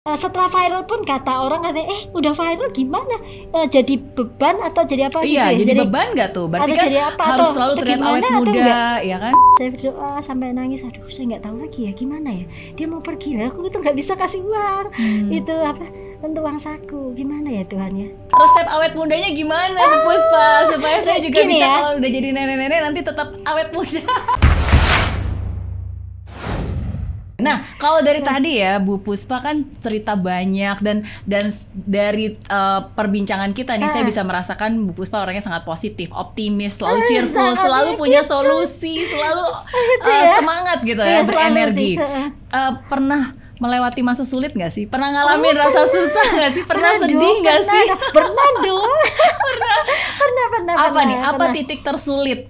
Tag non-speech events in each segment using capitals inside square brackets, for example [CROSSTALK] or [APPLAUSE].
Eh, setelah viral pun kata orang katanya eh udah viral gimana Eh, jadi beban atau jadi apa Iya, gitu ya? jadi, beban nggak tuh? Berarti kan jadi apa, harus atau selalu terlihat awet muda, ya kan? saya berdoa sampai nangis aduh saya nggak tahu lagi ya gimana ya dia mau pergi lah aku itu nggak bisa kasih uang Hmm. itu apa untuk uang saku gimana ya Tuhan ya Resep awet mudanya gimana, Bu Puspa? Supaya saya juga bisa ya. kalau udah jadi nenek-nenek nanti tetap awet muda. [LAUGHS] Nah, kalau dari tadi ya Bu Puspa kan cerita banyak dan dan dari uh, perbincangan kita nih saya Ah. bisa merasakan Bu Puspa orangnya sangat positif, optimis, selalu Ah, cheerful, sangat selalu ya, punya gitu. solusi, selalu Gitu uh, ya. semangat gitu Iya, ya, selalu berenergi. Uh, pernah melewati masa sulit nggak sih? Pernah ngalamin rasa susah nggak sih? Pernah, dong, sedih nggak pernah sih? pernah dong [LAUGHS] pernah pernah pernah Apa pernah, nih? Apa pernah. titik tersulit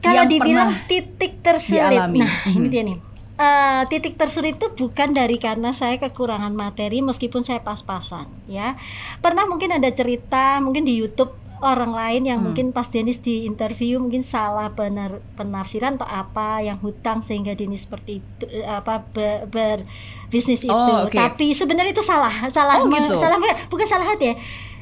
kalau yang dibilang pernah titik tersulit dialami? nah ini Mhm. dia nih Eh, titik tersulit itu bukan dari karena saya kekurangan materi meskipun saya pas-pasan ya pernah mungkin ada cerita mungkin di YouTube orang lain yang Hmm. mungkin pas Denis di interview mungkin salah benar penafsiran atau apa yang hutang sehingga Denis seperti itu eh, apa be- berbisnis itu Oh, oke. tapi sebenarnya itu salah salah Oh, gitu. salah bukan salah hati ya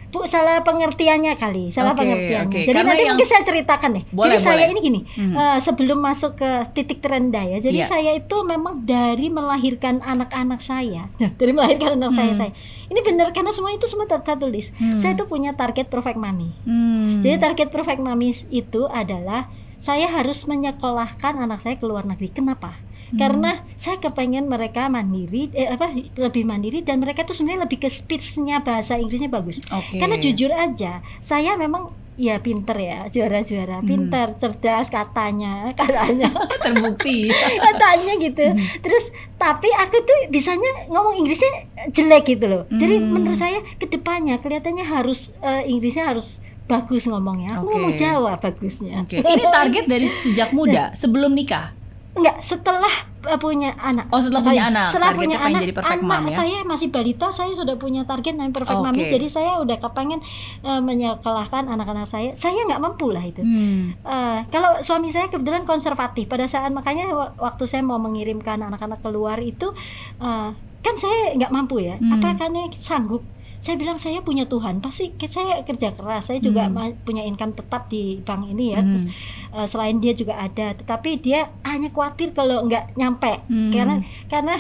Bu, salah pengertiannya kali, salah Oke, pengertiannya. oke. Jadi Karena nanti yang- mungkin saya ceritakan nih. Boleh, Jadi saya boleh. ini gini, Mhm. eh, sebelum masuk ke titik terendah ya. Jadi Iya. saya itu memang dari melahirkan anak-anak saya. Nah, dari melahirkan anak saya Hmm. saya. Ini benar karena semua itu semua ter- tertulis. Hmm. Saya itu punya target perfect mommy. Hmm. Jadi target perfect mommy itu adalah saya harus menyekolahkan anak saya ke luar negeri. Kenapa? Hmm. Karena saya kepengen mereka mandiri, eh, apa lebih mandiri dan mereka tuh sebenarnya lebih ke speech-nya bahasa Inggrisnya bagus. Oke. Karena jujur aja, saya memang ya pinter ya, juara-juara, Hmm. pinter, cerdas katanya, [LAUGHS] katanya, [LAUGHS] terbukti. [LAUGHS] katanya gitu. Hmm. Terus tapi aku tuh bisanya ngomong Inggrisnya jelek gitu loh. Jadi Hmm. menurut saya ke depannya kelihatannya harus eh, Inggrisnya harus bagus ngomongnya. Aku Oke. ngomong Jawa bagusnya. Oke. Ini target dari sejak muda, sebelum nikah. Enggak, setelah uh, punya anak. Oh, setelah punya anak. Setelah Targetnya punya anak, jadi perfect anak mom ya? saya masih balita, saya sudah punya target namanya perfect Oke. mommy. Jadi saya udah kepengen uh, menyekolahkan anak-anak saya. Saya nggak mampu lah itu. Hmm. Uh, kalau suami saya kebetulan konservatif. Pada saat makanya wa- waktu saya mau mengirimkan anak-anak keluar itu, uh, kan saya nggak mampu ya. Hmm. Apa karena sanggup? Saya bilang saya punya Tuhan. Pasti saya kerja keras. Saya juga Hmm. punya income tetap di bank ini ya. Hmm. Terus uh, selain dia juga ada. Tetapi dia hanya khawatir kalau nggak nyampe. Hmm. Karena karena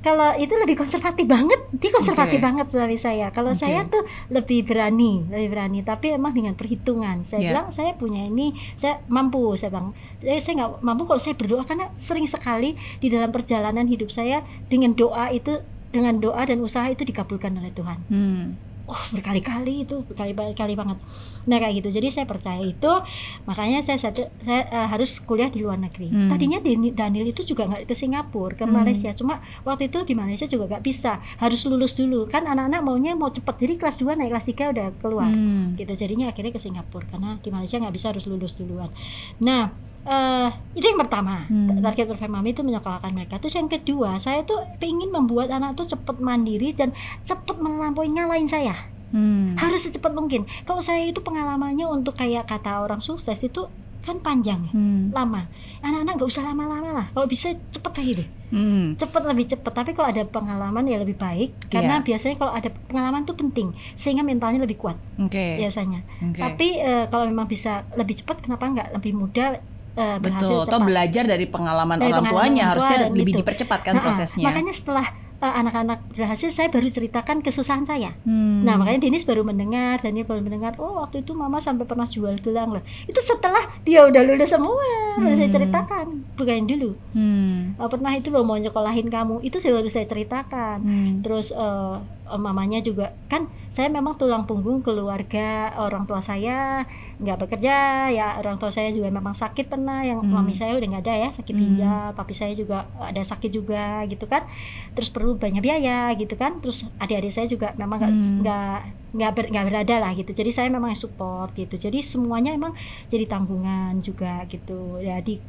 kalau itu lebih konservatif banget. Dia konservatif Oke. banget suami saya. Kalau Oke. saya tuh lebih berani, lebih berani. Tapi emang dengan perhitungan. Saya Ya. bilang saya punya ini, saya mampu. Saya bilang, "Eh, saya nggak mampu kalau saya berdoa karena sering sekali di dalam perjalanan hidup saya dengan doa itu, dengan doa dan usaha itu dikabulkan oleh Tuhan. Hmm. Oh berkali-kali itu berkali-kali banget. Nah kayak gitu. Jadi saya percaya itu, makanya saya satu, saya eh, harus kuliah di luar negeri. Hmm. Tadinya Dani- Daniel itu juga nggak ke Singapura, ke Hmm. Malaysia. Cuma waktu itu di Malaysia juga nggak bisa, harus lulus dulu. Kan anak-anak maunya mau cepet. Jadi kelas 2 naik kelas 3 udah keluar. Hmm. Gitu. Jadinya akhirnya ke Singapura karena di Malaysia nggak bisa harus lulus duluan. Nah eh itu yang pertama Hmm. target perfect mami itu menyekolahkan mereka terus yang kedua saya tuh ingin membuat anak tuh cepet mandiri dan cepet melampaui ngalahin saya Hmm. harus secepat mungkin. Kalau saya itu pengalamannya untuk kayak kata orang sukses itu kan panjang ya, Hmm. lama. Anak-anak nggak usah lama-lama lah. Kalau bisa cepet kayak gitu, Hmm. cepet lebih cepet. Tapi kalau ada pengalaman ya lebih baik, karena Iya. biasanya kalau ada pengalaman itu penting, sehingga mentalnya lebih kuat Oke. biasanya. Oke. Tapi eh, kalau memang bisa lebih cepat, kenapa nggak lebih mudah eh, Betul, atau cepat? belajar dari pengalaman Dari orang pengalaman tuanya orang tua harusnya lebih itu. dipercepatkan Nah, prosesnya. Makanya setelah eh, anak-anak berhasil, saya baru ceritakan kesusahan saya. Hmm. Nah makanya Denis baru mendengar dan dia baru mendengar oh waktu itu mama sampai pernah jual gelang loh itu setelah dia udah lulus semua baru saya Hmm. ceritakan bukan dulu Hmm. "Oh, pernah itu loh mau nyekolahin kamu itu saya baru saya ceritakan Hmm. terus eh, mamanya juga kan saya memang tulang punggung keluarga orang tua saya nggak bekerja ya orang tua saya juga memang sakit pernah yang Hmm. mami saya udah nggak ada ya sakit Hmm. ginjal papi saya juga ada sakit juga gitu kan terus perlu banyak biaya gitu kan terus adik-adik saya juga memang nggak Hmm. nggak nggak ber- nggak berada lah gitu jadi saya memang support gitu jadi semuanya emang jadi tanggungan juga gitu ya di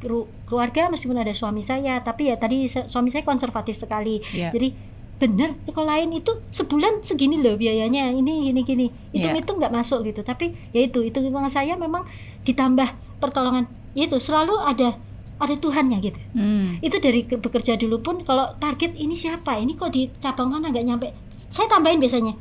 keluarga meskipun ada suami saya tapi ya tadi suami saya konservatif sekali Iya. jadi bener kalau lain itu sebulan segini loh biayanya ini gini gini. Hitung Iya. itu nggak masuk gitu. Tapi ya itu hitungan saya memang ditambah pertolongan. Ya itu selalu ada ada Tuhannya gitu. Hmm. itu dari ke- bekerja dulu pun kalau target ini siapa ini kok di cabang mana nggak nyampe. Saya tambahin biasanya.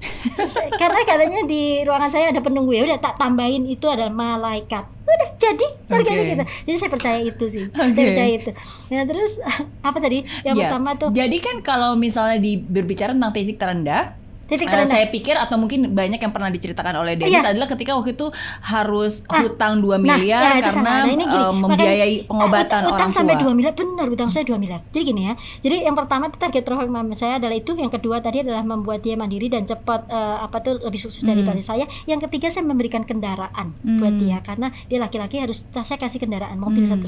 [LAUGHS] Karena katanya di ruangan saya ada penunggu. Ya udah tak tambahin. Itu adalah malaikat udah jadi harganya Oke. gitu. Jadi saya percaya itu sih. Saya Oke. percaya itu. Nah terus [LAUGHS] apa tadi? Yang Ya, pertama tuh Jadi kan kalau misalnya di berbicara tentang titik terendah, titik terendah saya pikir atau mungkin banyak yang pernah diceritakan oleh Dennis Iya. adalah ketika waktu itu harus Ah, hutang 2 Nah, miliar ya, karena. Nah, ini gini, eh, makanya, membiayai eh, pengobatan utang, orang utang sampai tua. 2 miliar benar utang saya 2 miliar jadi gini ya jadi yang pertama target profil mama saya adalah itu yang kedua tadi adalah membuat dia mandiri dan cepat eh, apa tuh lebih sukses daripada saya yang ketiga saya memberikan kendaraan buat Hmm. dia karena dia laki-laki harus saya kasih kendaraan mobil Hmm.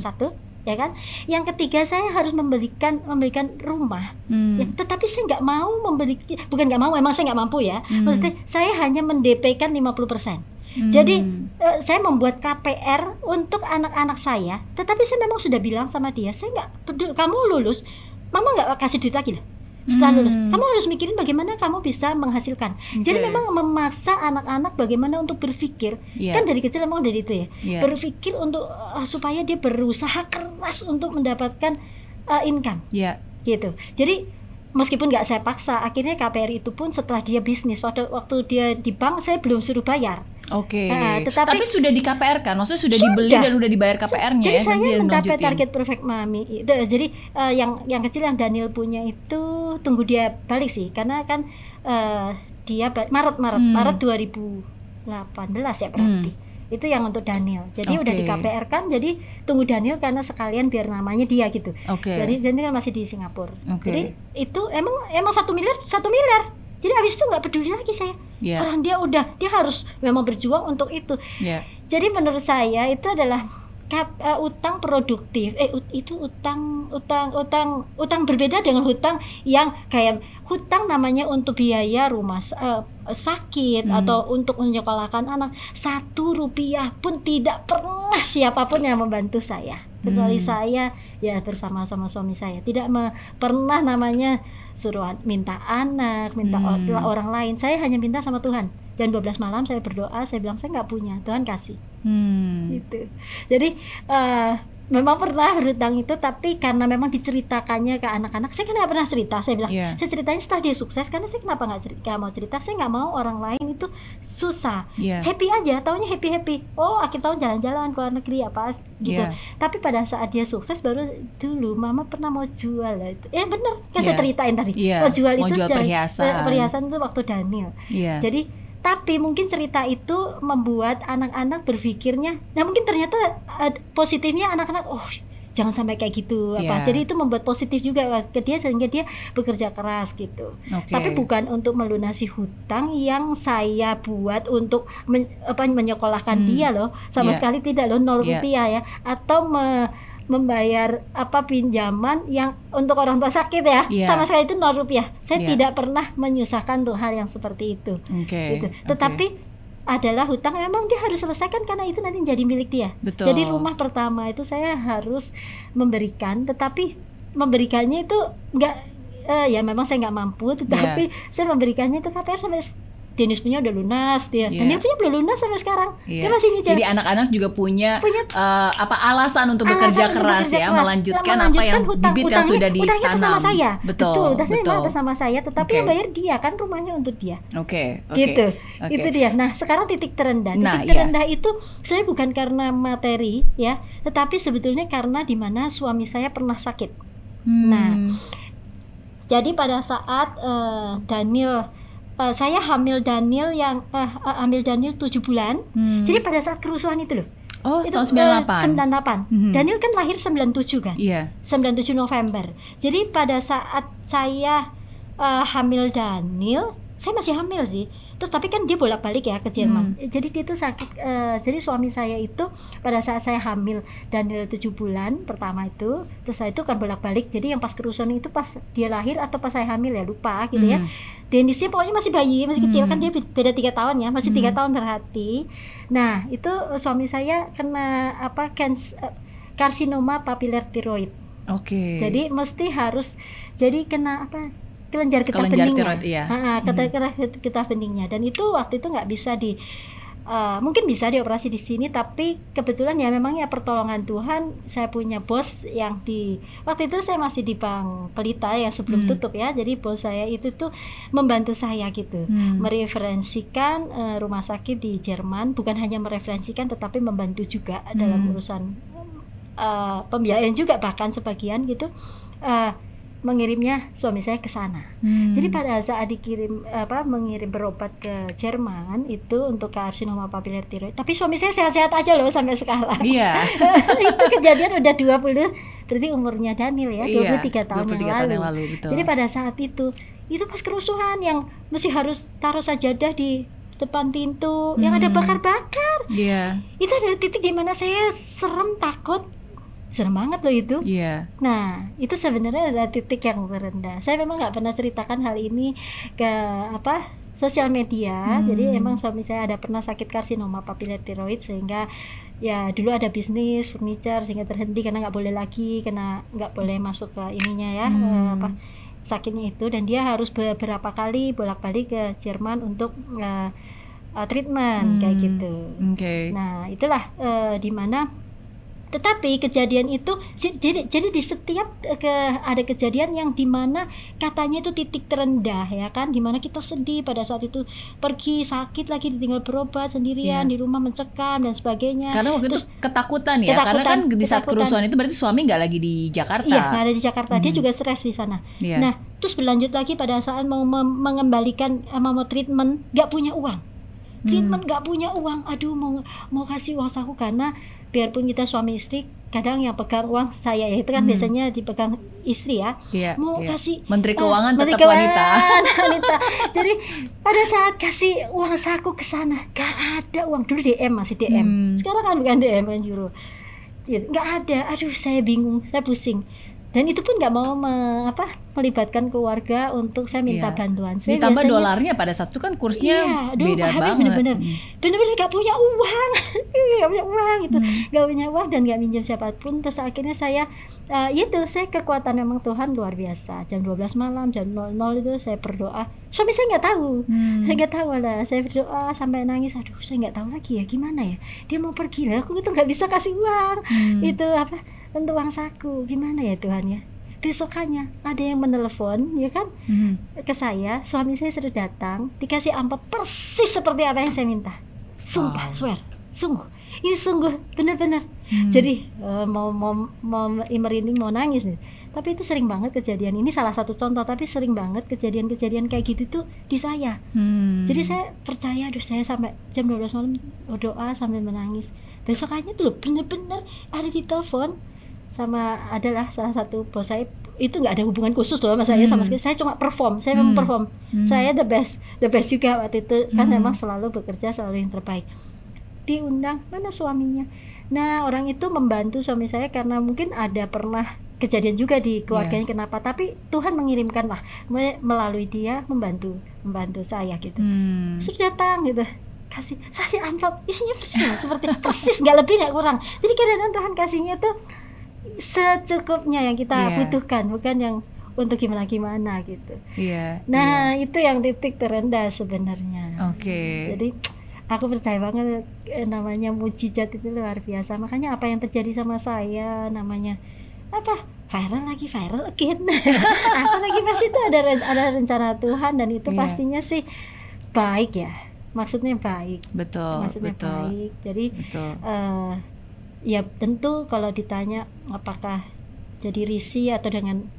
Ya kan yang ketiga saya harus memberikan memberikan rumah Hmm. Ya, tetapi saya nggak mau memberi bukan nggak mau emang saya nggak mampu ya Hmm. maksudnya saya hanya mendp-kan 50% Hmm. jadi eh, saya membuat KPR untuk anak-anak saya tetapi saya memang sudah bilang sama dia saya nggak peduli kamu lulus mama nggak kasih duit lagi lah setelah lulus Hmm. kamu harus mikirin bagaimana kamu bisa menghasilkan jadi Oke. memang memaksa anak-anak bagaimana untuk berpikir Iya. kan dari kecil memang dari itu ya Iya. berpikir untuk eh, supaya dia berusaha keras untuk mendapatkan eh, income Ya. gitu jadi meskipun nggak saya paksa akhirnya KPR itu pun setelah dia bisnis waktu waktu dia di bank saya belum suruh bayar Oke. Nah, tetapi- Tapi sudah di KPR kan? Maksudnya sudah, dibeli Sudah. dan udah dibayar KPR-nya jadi ya? saya nanti dia mencapai lanjutin. target perfect mami itu jadi eh, yang yang kecil yang Daniel punya itu tunggu dia balik sih karena kan eh, dia Maret Maret Hmm. Maret 2018 ya berarti itu yang untuk Daniel jadi udah Oke. di KPR kan jadi tunggu Daniel karena sekalian biar namanya dia gitu Oke. jadi Daniel masih di Singapura Oke. jadi itu emang emang satu miliar satu miliar jadi habis itu nggak peduli lagi saya Iya. orang dia udah dia harus memang berjuang untuk itu Ya. jadi menurut saya itu adalah kap- eh, utang produktif. Eh ut- itu utang utang utang utang berbeda dengan hutang yang kayak hutang namanya untuk biaya rumah eh, sakit Hmm. atau untuk menyekolahkan anak. Satu rupiah pun tidak pernah siapa pun yang membantu saya kecuali Hmm. saya ya bersama sama suami saya. Tidak me- pernah namanya suruh an- minta anak, minta Hmm. orang lain. Saya hanya minta sama Tuhan. Jam 12 malam saya berdoa, saya bilang saya nggak punya, Tuhan kasih Hmm. gitu. Jadi eh, memang pernah berhutang itu, tapi karena memang diceritakannya ke anak-anak, saya kan nggak pernah cerita. Saya bilang, Iya. saya ceritanya setelah dia sukses, karena saya kenapa nggak cerita, mau cerita? Saya nggak mau orang lain itu susah. Iya. Happy aja, taunya happy happy. Oh akhir tahun jalan-jalan ke luar negeri apa gitu. Iya. Tapi pada saat dia sukses baru dulu, Mama pernah mau jual itu. Eh bener, kan saya Iya. ceritain tadi. Iya, Mau jual mau itu jual perhiasan. eh, perhiasan itu waktu Daniel. Iya. Jadi tapi mungkin cerita itu membuat anak-anak berpikirnya, nah mungkin ternyata eh, positifnya anak-anak, oh jangan sampai kayak gitu apa. Iya. Jadi itu membuat positif juga ke dia sehingga dia bekerja keras gitu. Oke. Tapi bukan untuk melunasi hutang yang saya buat untuk men- apa menyekolahkan Hmm. dia loh, sama Iya. sekali tidak loh nol Iya. rupiah ya, atau me- membayar apa pinjaman yang untuk orang tua sakit ya, Iya. sama sekali itu nol rupiah. Saya Iya. tidak pernah menyusahkan tuh hal yang seperti itu Oke. gitu. Tetapi adalah hutang memang dia harus selesaikan karena itu nanti jadi milik dia. Betul. Jadi rumah pertama itu saya harus memberikan, tetapi memberikannya itu enggak eh, ya memang saya nggak mampu, tetapi saya memberikannya itu KPR sampai Dennis punya udah lunas dia. Iya. Daniel punya belum lunas sampai sekarang. Iya. Dia masih nyicil. Jadi anak-anak juga punya, Punya eh, apa alasan untuk Alasan bekerja untuk keras bekerja ya, keras. melanjutkan, Melanjutkan apa yang hutang- bibit yang utangnya- sudah atas ditanam. sama saya. Betul, utangnya betul. atas sama saya, tetapi Oke. yang bayar dia kan rumahnya untuk dia. Oke, oke. gitu Oke. itu dia nah sekarang titik terendah titik Nah, iya. terendah itu saya bukan karena materi ya tetapi sebetulnya karena di mana suami saya pernah sakit Hmm. Nah, jadi pada saat eh, Daniel eh, saya hamil Daniel yang eh, eh, hamil Daniel 7 bulan Hmm. jadi pada saat kerusuhan itu loh oh, itu tahun eh, 98. 98 Mhm. Daniel kan lahir 97 kan Iya. 97 November. Jadi pada saat saya eh, hamil Daniel, saya masih hamil sih. Terus tapi kan dia bolak-balik ya ke Jerman. Hmm. Jadi dia tuh sakit. eh, jadi suami saya itu pada saat saya hamil Daniel 7 bulan pertama itu, terus saya itu kan bolak-balik. Jadi yang pas kerusuhan itu pas dia lahir atau pas saya hamil ya lupa gitu ya. Hmm. Denisnya pokoknya masih bayi, masih kecil kan Hmm. dia be- beda tiga tahun ya, masih tiga Hmm. tahun berarti. Nah itu eh, suami saya kena apa kans eh, karsinoma papiler tiroid. Oke. Jadi mesti harus jadi kena apa kelenjar getah Kelenjar beningnya. tiroid, iya. Ha-ha, getah- getah- getah beningnya dan itu waktu itu nggak bisa di uh, mungkin bisa dioperasi di sini tapi kebetulan ya memang ya pertolongan Tuhan saya punya bos yang di waktu itu saya masih di Bank Pelita ya sebelum Hmm. tutup ya jadi bos saya itu tuh membantu saya gitu Hmm. mereferensikan uh, rumah sakit di Jerman bukan hanya mereferensikan tetapi membantu juga dalam Hmm. urusan uh, pembiayaan juga bahkan sebagian gitu uh, mengirimnya suami saya ke sana Hmm. jadi pada saat dikirim apa mengirim berobat ke Jerman itu untuk karsinoma papiler tiroid. Tapi suami saya sehat-sehat aja loh sampai sekarang. Iya. [LAUGHS] itu kejadian udah 20 berarti umurnya Daniel ya, Iya, 23 tahun, 23 yang, tahun lalu. yang lalu, betul. Jadi pada saat itu itu pas kerusuhan yang mesti harus taruh sajadah di depan pintu yang ada Hmm. bakar-bakar. Iya. Itu ada titik di mana saya serem takut. Serem banget loh itu. Iya. Nah, itu sebenarnya adalah titik yang terendah. Saya memang nggak pernah ceritakan hal ini ke apa sosial media. Hmm. Jadi emang suami saya ada pernah sakit karsinoma papiler tiroid sehingga ya dulu ada bisnis furniture sehingga terhenti karena nggak boleh lagi karena nggak boleh masuk ke ininya ya Hmm. eh, apa sakitnya itu dan dia harus beberapa kali bolak-balik ke Jerman untuk eh, treatment kayak Hmm. gitu. Oke. Nah, itulah eh, di mana tetapi kejadian itu jadi jadi di setiap eh, ke ada kejadian yang di mana katanya itu titik terendah ya kan di mana kita sedih pada saat itu pergi sakit lagi ditinggal berobat sendirian Iya. di rumah mencekam dan sebagainya Karena waktu Terus- itu ketakutan ya, karena Ketakutan, kan di saat ketakutan. kerusuhan itu berarti suami nggak lagi di Jakarta. Iya, nggak ada di Jakarta. Dia Hmm. juga stres di sana. Iya. Nah, terus berlanjut lagi pada saat mau mengembalikan eh, mau treatment, nggak punya uang. Treatment Hmm. nggak punya uang. Aduh, mau mau kasih uang saku karena biarpun kita suami istri, kadang yang pegang uang saya ya itu kan Hmm. biasanya dipegang istri ya. Iya, mau iya. kasih Menteri eh, Keuangan Menteri tetap wanita. Keuangan, [LAUGHS] wanita. Jadi pada saat kasih uang saku ke sana, nggak ada uang dulu DM masih DM. Hmm. Sekarang kan bukan DM kan Gitu, nggak ada aduh saya bingung saya pusing dan itu pun nggak mau me- apa melibatkan keluarga untuk saya minta Iya. bantuan saya Ditambah biasanya- dolarnya pada saat itu kan kursnya Iya, aduh, beda banget. bener-bener. Hmm. bener-bener nggak punya uang [LAUGHS] nggak punya uang gitu Hmm. nggak punya uang dan nggak minjem siapa pun terus akhirnya saya eh, itu saya kekuatan memang Tuhan luar biasa jam 12 malam jam 00 itu saya berdoa suami saya nggak tahu Hmm. saya nggak tahu lah saya berdoa sampai nangis aduh saya nggak tahu lagi ya gimana ya dia mau pergi lah aku itu nggak bisa kasih uang Hmm. itu apa uang saku gimana ya Tuhan ya besokannya ada yang menelepon ya kan Hmm. ke saya suami saya sudah datang dikasih amplop persis seperti apa yang saya minta sumpah Wow. swear sungguh ini sungguh benar-benar Hmm. jadi eh, mau mau mau merinding mau nangis nih tapi itu sering banget kejadian ini salah satu contoh tapi sering banget kejadian-kejadian kayak gitu tuh di saya Hmm. jadi saya percaya aduh saya sampai jam 12 malam berdoa sambil menangis besokannya tuh loh, bener-bener ada di telepon sama adalah salah satu bos saya itu nggak ada hubungan khusus loh sama saya sama Hmm. sekali saya cuma perform saya Hmm. memang perform Hmm. saya the best the best juga waktu itu kan Hmm. memang selalu bekerja selalu yang terbaik diundang mana suaminya nah orang itu membantu suami saya karena mungkin ada pernah kejadian juga di keluarganya kenapa tapi Tuhan mengirimkan lah me- melalui dia membantu membantu saya gitu Hmm. sudah datang gitu kasih kasih amplop isinya persis seperti persis nggak lebih nggak kurang jadi kadang-kadang Tuhan kasihnya tuh secukupnya yang kita Iya. butuhkan bukan yang untuk gimana gimana gitu Iya. nah itu yang titik terendah sebenarnya. Oke. jadi aku percaya banget eh, namanya mujizat itu luar biasa makanya apa yang terjadi sama saya namanya apa viral lagi viral again [LAUGHS] apa lagi pasti itu ada ada rencana Tuhan dan itu Iya. pastinya sih baik ya maksudnya baik Betul, maksudnya betul. baik jadi Betul. eh ya tentu kalau ditanya apakah jadi risih atau dengan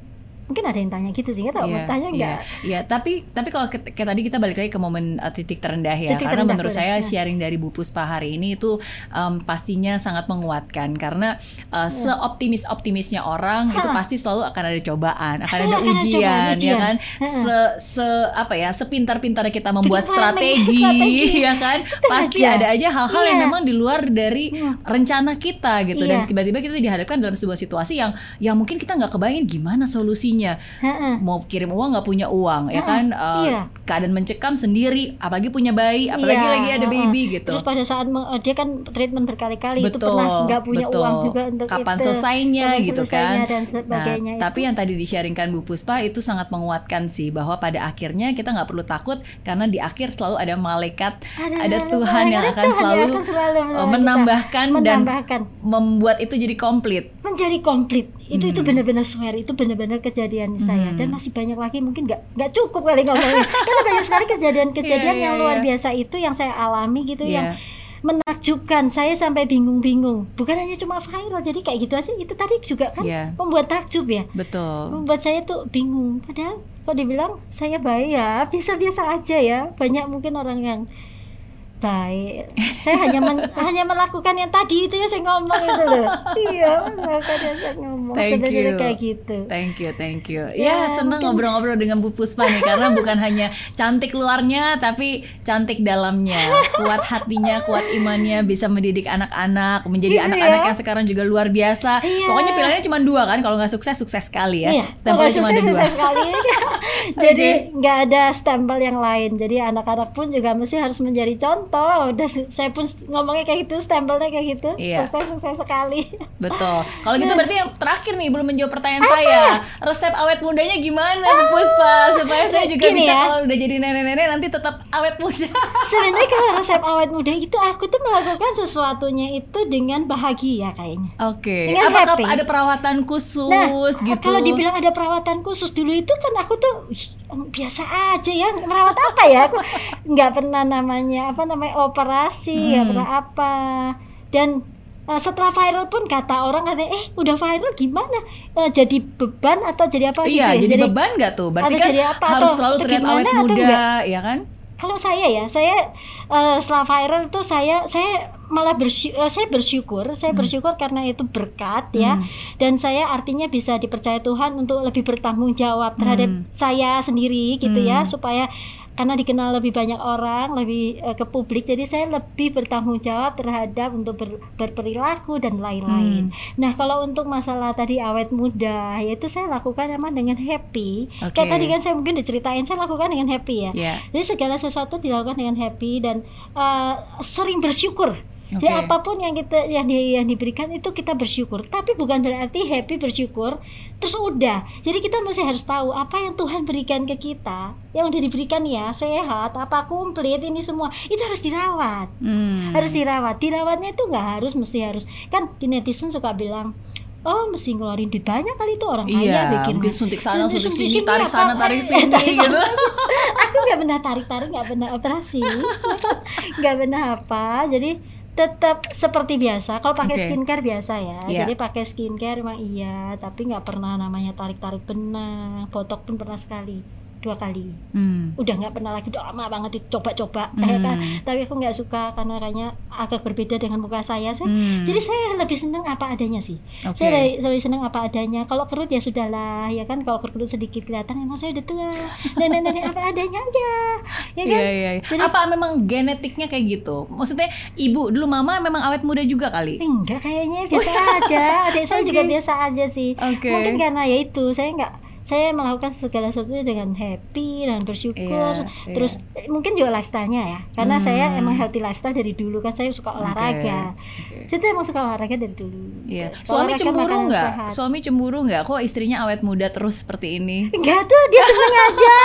mungkin ada yang tanya gitu sih nggak tahu mau tanya Iya, iya. tapi tapi kalau kayak tadi kita balik lagi ke momen uh, titik terendah ya, Titik karena terendah, menurut saya Nah. sharing dari Bu Puspa hari ini itu um, pastinya sangat menguatkan karena uh, seoptimis optimisnya orang itu Hah. pasti selalu akan ada cobaan, akan Selalu ada akan ada ujian, ya ujian. kan? Heeh. Se se apa ya, sepintar-pintarnya kita membuat strategi, [LAUGHS] strategi. ya kan? Pasti aja. ada aja hal-hal yang Iya. memang di luar dari Hmm. rencana kita gitu dan Iya. tiba-tiba kita dihadapkan dalam sebuah situasi yang yang mungkin kita nggak kebayangin gimana solusinya kondisinya Heeh. mau kirim uang nggak punya uang ya Heeh, kan Eh, iya. keadaan mencekam sendiri apalagi punya bayi apalagi Iya, lagi ada baby gitu Terus pada saat eh, dia kan treatment berkali-kali itu betul pernah nggak punya betul. uang juga untuk kapan itu. selesainya Kapan gitu selesainya kan dan sebagainya. nah tapi yang tadi di-sharingkan Bu Puspa itu sangat menguatkan sih bahwa pada akhirnya kita nggak perlu takut karena di akhir selalu ada malaikat ada, Tuhan yang akan Tuhan selalu, akan selalu eh, menambahkan kita. dan menambahkan membuat itu jadi komplit menjadi komplit itu itu benar-benar swear itu benar-benar kejadian saya. Hmm. dan masih banyak lagi mungkin nggak nggak cukup kali ngomongnya. [LAUGHS] Karena banyak sekali kejadian-kejadian Iya, yang iya, luar iya. biasa itu yang saya alami gitu Iya. yang menakjubkan. Saya sampai bingung-bingung. Bukan hanya cuma viral jadi kayak gitu aja. Itu tadi juga kan Iya. membuat takjub ya. Betul. Membuat saya tuh bingung. Padahal kok dibilang saya baik ya biasa-biasa aja ya. Banyak mungkin orang yang baik saya hanya men- [LAUGHS] hanya melakukan yang tadi itu ya saya ngomong itu loh iya makanya saya ngomong Thank sebenarnya you. kayak gitu Thank you, thank you. Ya, Ya, senang ngobrol-ngobrol dengan Bu Puspa nih karena bukan hanya cantik luarnya tapi cantik dalamnya. Kuat hatinya, kuat imannya, bisa mendidik anak-anak, menjadi Iya. anak-anak yang sekarang juga luar biasa. Iya. Pokoknya pilihannya cuma dua kan, kalau nggak sukses sukses sekali ya. Iya, Stempelnya cuma ada sukses, dua. sukses sekali. [LAUGHS] Jadi nggak ada stempel yang lain. Jadi anak-anak pun juga mesti harus menjadi contoh. Udah se- saya pun ngomongnya kayak gitu, stempelnya kayak gitu. Iya. Sukses sukses sekali. Betul. Kalau gitu berarti yang terakhir nih belum menjawab pertanyaan saya. Resep awet mudanya gimana Bu Puspa supaya saya juga Gini bisa ya. kalau udah jadi nenek-nenek nanti tetap awet muda. [LAUGHS] Sebenarnya kalau resep awet muda itu aku tuh melakukan sesuatunya itu dengan bahagia kayaknya. Oke. Dengan Apakah happy. ada perawatan khusus Nah, gitu? kalau dibilang ada perawatan khusus dulu itu kan aku tuh "Ih, biasa aja ya merawat apa ya? Aku [LAUGHS] nggak pernah namanya apa namanya operasi, nggak Hmm. pernah apa. Dan eh, setelah viral pun kata orang katanya eh udah viral gimana? Eh, jadi beban atau jadi apa Iya, gitu ya? jadi, beban nggak tuh? Berarti kan jadi apa, harus atau- selalu terlihat awet muda, ya kan? kalau saya ya saya eh, setelah viral tuh saya saya malah bersyukur saya bersyukur saya Hmm. bersyukur karena itu berkat ya dan saya artinya bisa dipercaya Tuhan untuk lebih bertanggung jawab terhadap Hmm. saya sendiri gitu ya supaya karena dikenal lebih banyak orang lebih eh, ke publik jadi saya lebih bertanggung jawab terhadap untuk ber- berperilaku dan lain-lain Hmm. nah kalau untuk masalah tadi awet muda yaitu saya lakukan emang dengan happy Oke. kayak tadi kan saya mungkin diceritain saya lakukan dengan happy ya Iya. jadi segala sesuatu dilakukan dengan happy dan uh, sering bersyukur. Jadi Oke. apa pun yang kita yang, di, yang diberikan itu kita bersyukur. Tapi bukan berarti happy bersyukur terus udah. Jadi kita masih harus tahu apa yang Tuhan berikan ke kita. Yang udah diberikan ya sehat, apa komplit ini semua itu harus dirawat. Hmm. Harus dirawat. Dirawatnya itu nggak harus mesti harus. Kan netizen suka bilang Oh mesti ngeluarin duit banyak kali itu orang kaya Iya, bikin mungkin suntik sana, Nanti suntik sini, tarik apa? sana, tarik Eh, sini, tarik gitu. [LAUGHS] aku nggak pernah tarik tarik nggak pernah operasi [LAUGHS] nggak pernah apa jadi tetap seperti biasa kalau pakai Oke. skincare biasa ya Iya. jadi pakai skincare emang iya tapi nggak pernah namanya tarik tarik benang botok pun pernah sekali dua kali Hmm. udah nggak pernah lagi udah lama banget itu coba-coba ya [LAUGHS] kan Hmm. tapi aku nggak suka karena kayaknya agak berbeda dengan muka saya saya Hmm. jadi saya lebih seneng apa adanya sih Oke. saya lebih, lebih seneng apa adanya kalau kerut ya sudahlah ya kan kalau kerut sedikit kelihatan emang saya udah tua [LAUGHS] nenek nenek apa adanya aja ya kan Iya, iya, iya. Jadi- Apa memang genetiknya kayak gitu? Maksudnya ibu dulu mama memang awet muda juga kali? enggak kayaknya biasa aja [LAUGHS] adik saya juga Oke. biasa aja sih Oke. mungkin karena ya itu saya nggak saya melakukan segala sesuatunya dengan happy dan bersyukur Iya, terus eh, mungkin juga lifestyle-nya ya karena Hmm. saya emang healthy lifestyle dari dulu kan saya suka olahraga oke. saya tuh emang suka olahraga dari dulu Iya. Suka Suami cemburu nggak? sehat. Suami cemburu nggak? Kok istrinya awet muda terus seperti ini? enggak tuh dia seneng aja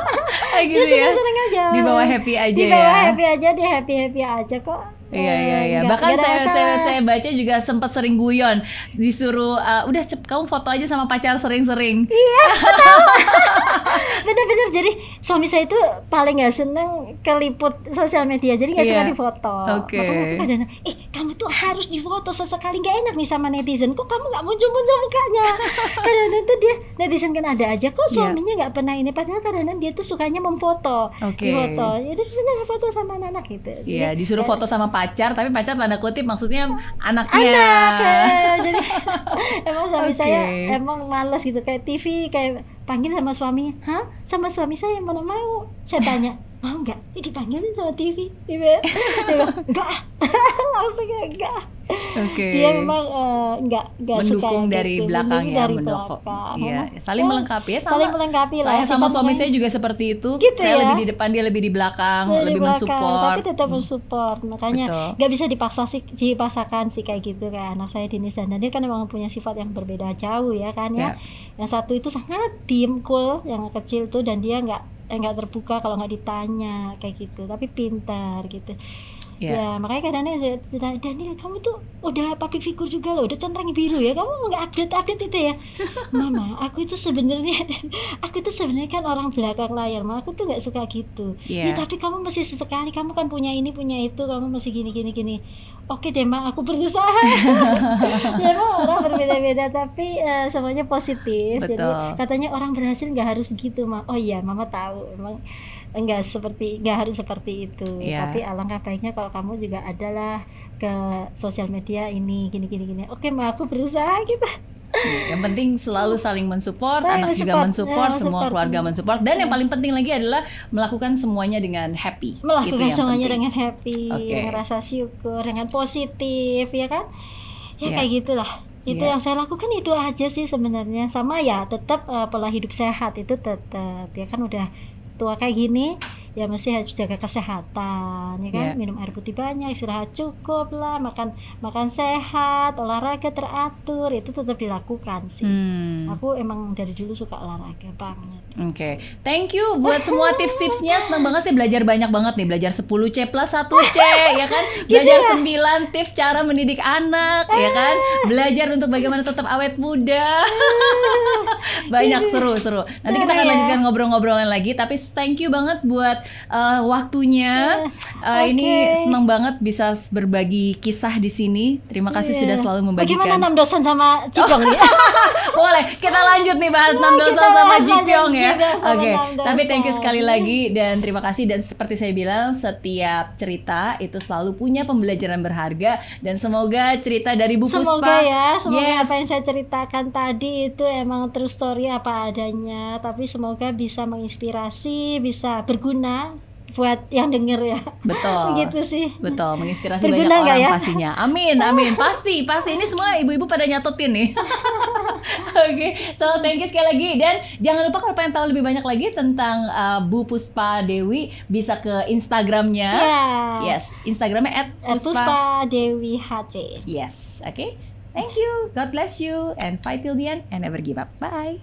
[LAUGHS] Kayak dia gitu ya? seneng seneng aja Di bawah happy aja di bawah ya? happy aja dia happy happy aja kok Iya iya iya. Bahkan saya, saya saya baca juga sempat sering guyon disuruh uh, udah cep kamu foto aja sama pacar sering-sering. Iya, [LAUGHS] [LAUGHS] bener-bener jadi suami saya itu paling nggak seneng keliput sosial media jadi nggak suka Iya. difoto Oke. makanya aku kadang eh kamu tuh harus difoto sesekali nggak enak nih sama netizen kok kamu nggak muncul-muncul mukanya [LAUGHS] kadang-kadang tuh dia netizen kan ada aja kok Iya. suaminya nggak pernah ini padahal kadang-kadang dia tuh sukanya memfoto Oke. difoto jadi sini foto sama anak-anak gitu Iya, Jadi, disuruh foto sama pacar, tapi pacar tanda kutip maksudnya anaknya. anak [LAUGHS] kayak, jadi emang suami Oke. saya emang males gitu kayak TV kayak panggil sama suaminya hah? Sama suami saya mana mau? Saya tanya mau nggak ini dipanggilin sama TV gitu ya. dia bilang enggak [LAUGHS] langsung enggak Oke. dia memang eh, nggak nggak suka mendukung yang dari gitu. belakang ya dari mendukung. belakang. Iya, saling ya, melengkapi ya sama. saling melengkapi lah Saya sama suami saya juga seperti itu. Gitu saya ya. lebih di depan, dia lebih di belakang, dari lebih belakang, mensupport. tapi tetap mensupport makanya nggak bisa dipaksa sih dipaksakan sih kayak gitu kayak anak saya Dinis dan Daniel kan memang punya sifat yang berbeda jauh ya kan ya Ya. yang satu itu sangat diem cool yang kecil tuh dan dia nggak eh, nggak terbuka kalau nggak ditanya kayak gitu. Tapi pintar gitu. Ya. ya makanya kadang ditanya, Daniel kamu tuh udah public figure juga loh udah centang biru ya? Kamu nggak update update itu ya? [LAUGHS] Mama aku itu sebenarnya [LAUGHS] aku itu sebenarnya kan orang belakang layar mama aku tuh nggak suka gitu. Iya. ya tapi kamu mesti sesekali kamu kan punya ini punya itu kamu mesti gini gini gini oke deh mak aku berusaha. [LAUGHS] Ya emang orang berbeda-beda tapi eh, semuanya positif. Jadi Betul. katanya orang berhasil nggak harus begitu mak oh iya mama tahu. Emang enggak seperti nggak harus seperti itu Iya. tapi alangkah baiknya kalau kamu juga adalah ke sosial media ini gini gini gini oke mak aku berusaha gitu Yang penting selalu saling mensupport, Saling anak juga mensupport, mensupport, ya, semua mensupport. keluarga mensupport, dan yang paling penting lagi adalah melakukan semuanya dengan happy. melakukan Itu yang semuanya penting. dengan happy Oke. dengan rasa syukur dengan positif ya kan ya Iya. kayak gitulah itu Iya. yang saya lakukan itu aja sih sebenarnya sama ya tetap eh, pola hidup sehat itu tetap ya kan udah tua kayak gini ya mesti harus jaga kesehatan ya kan Iya. minum air putih banyak istirahat cukup lah makan makan sehat olahraga teratur itu tetap dilakukan sih Hmm. aku emang dari dulu suka olahraga banget Oke, thank you buat semua [LAUGHS] tips-tipsnya. Senang banget sih belajar banyak banget nih. Belajar 10 C plus 1 C, [LAUGHS] ya kan? Belajar 9 tips cara mendidik anak, ya kan? Belajar untuk bagaimana tetap awet muda. [LAUGHS] banyak seru-seru. Nanti kita akan Seru ya. lanjutkan ngobrol-ngobrolan lagi. Tapi thank you banget buat uh, waktunya. Uh, Ini Oke. senang banget bisa berbagi kisah di sini. Terima kasih Iya. sudah selalu Bagaimana membagikan. enam dosan sama Cipong nih? [LAUGHS] Boleh, kita lanjut nih bahas Nah, enam dosa kita sama Jipyong ya. Oke, dosa. tapi thank you sekali lagi dan terima kasih dan seperti saya bilang setiap cerita itu selalu punya pembelajaran berharga dan semoga cerita dari Bu Puspa Semoga ya, semoga Yes. apa yang saya ceritakan tadi itu emang true story apa adanya, tapi semoga bisa menginspirasi, bisa berguna buat yang denger ya. Betul. Begitu [LAUGHS] sih. Betul, menginspirasi Berguna banyak orang ya? pastinya. Amin, amin. Pasti, pasti. Ini semua ibu-ibu pada nyatetin nih. [LAUGHS] Oke, so thank you sekali lagi. Dan jangan lupa kalau pengen tahu lebih banyak lagi tentang uh, Bu Puspa Dewi, bisa ke Instagramnya. Ya. Yes, Instagramnya at Puspa. Puspa Dewi HC. Yes, oke. Thank you. God bless you and fight till the end and never give up. Bye.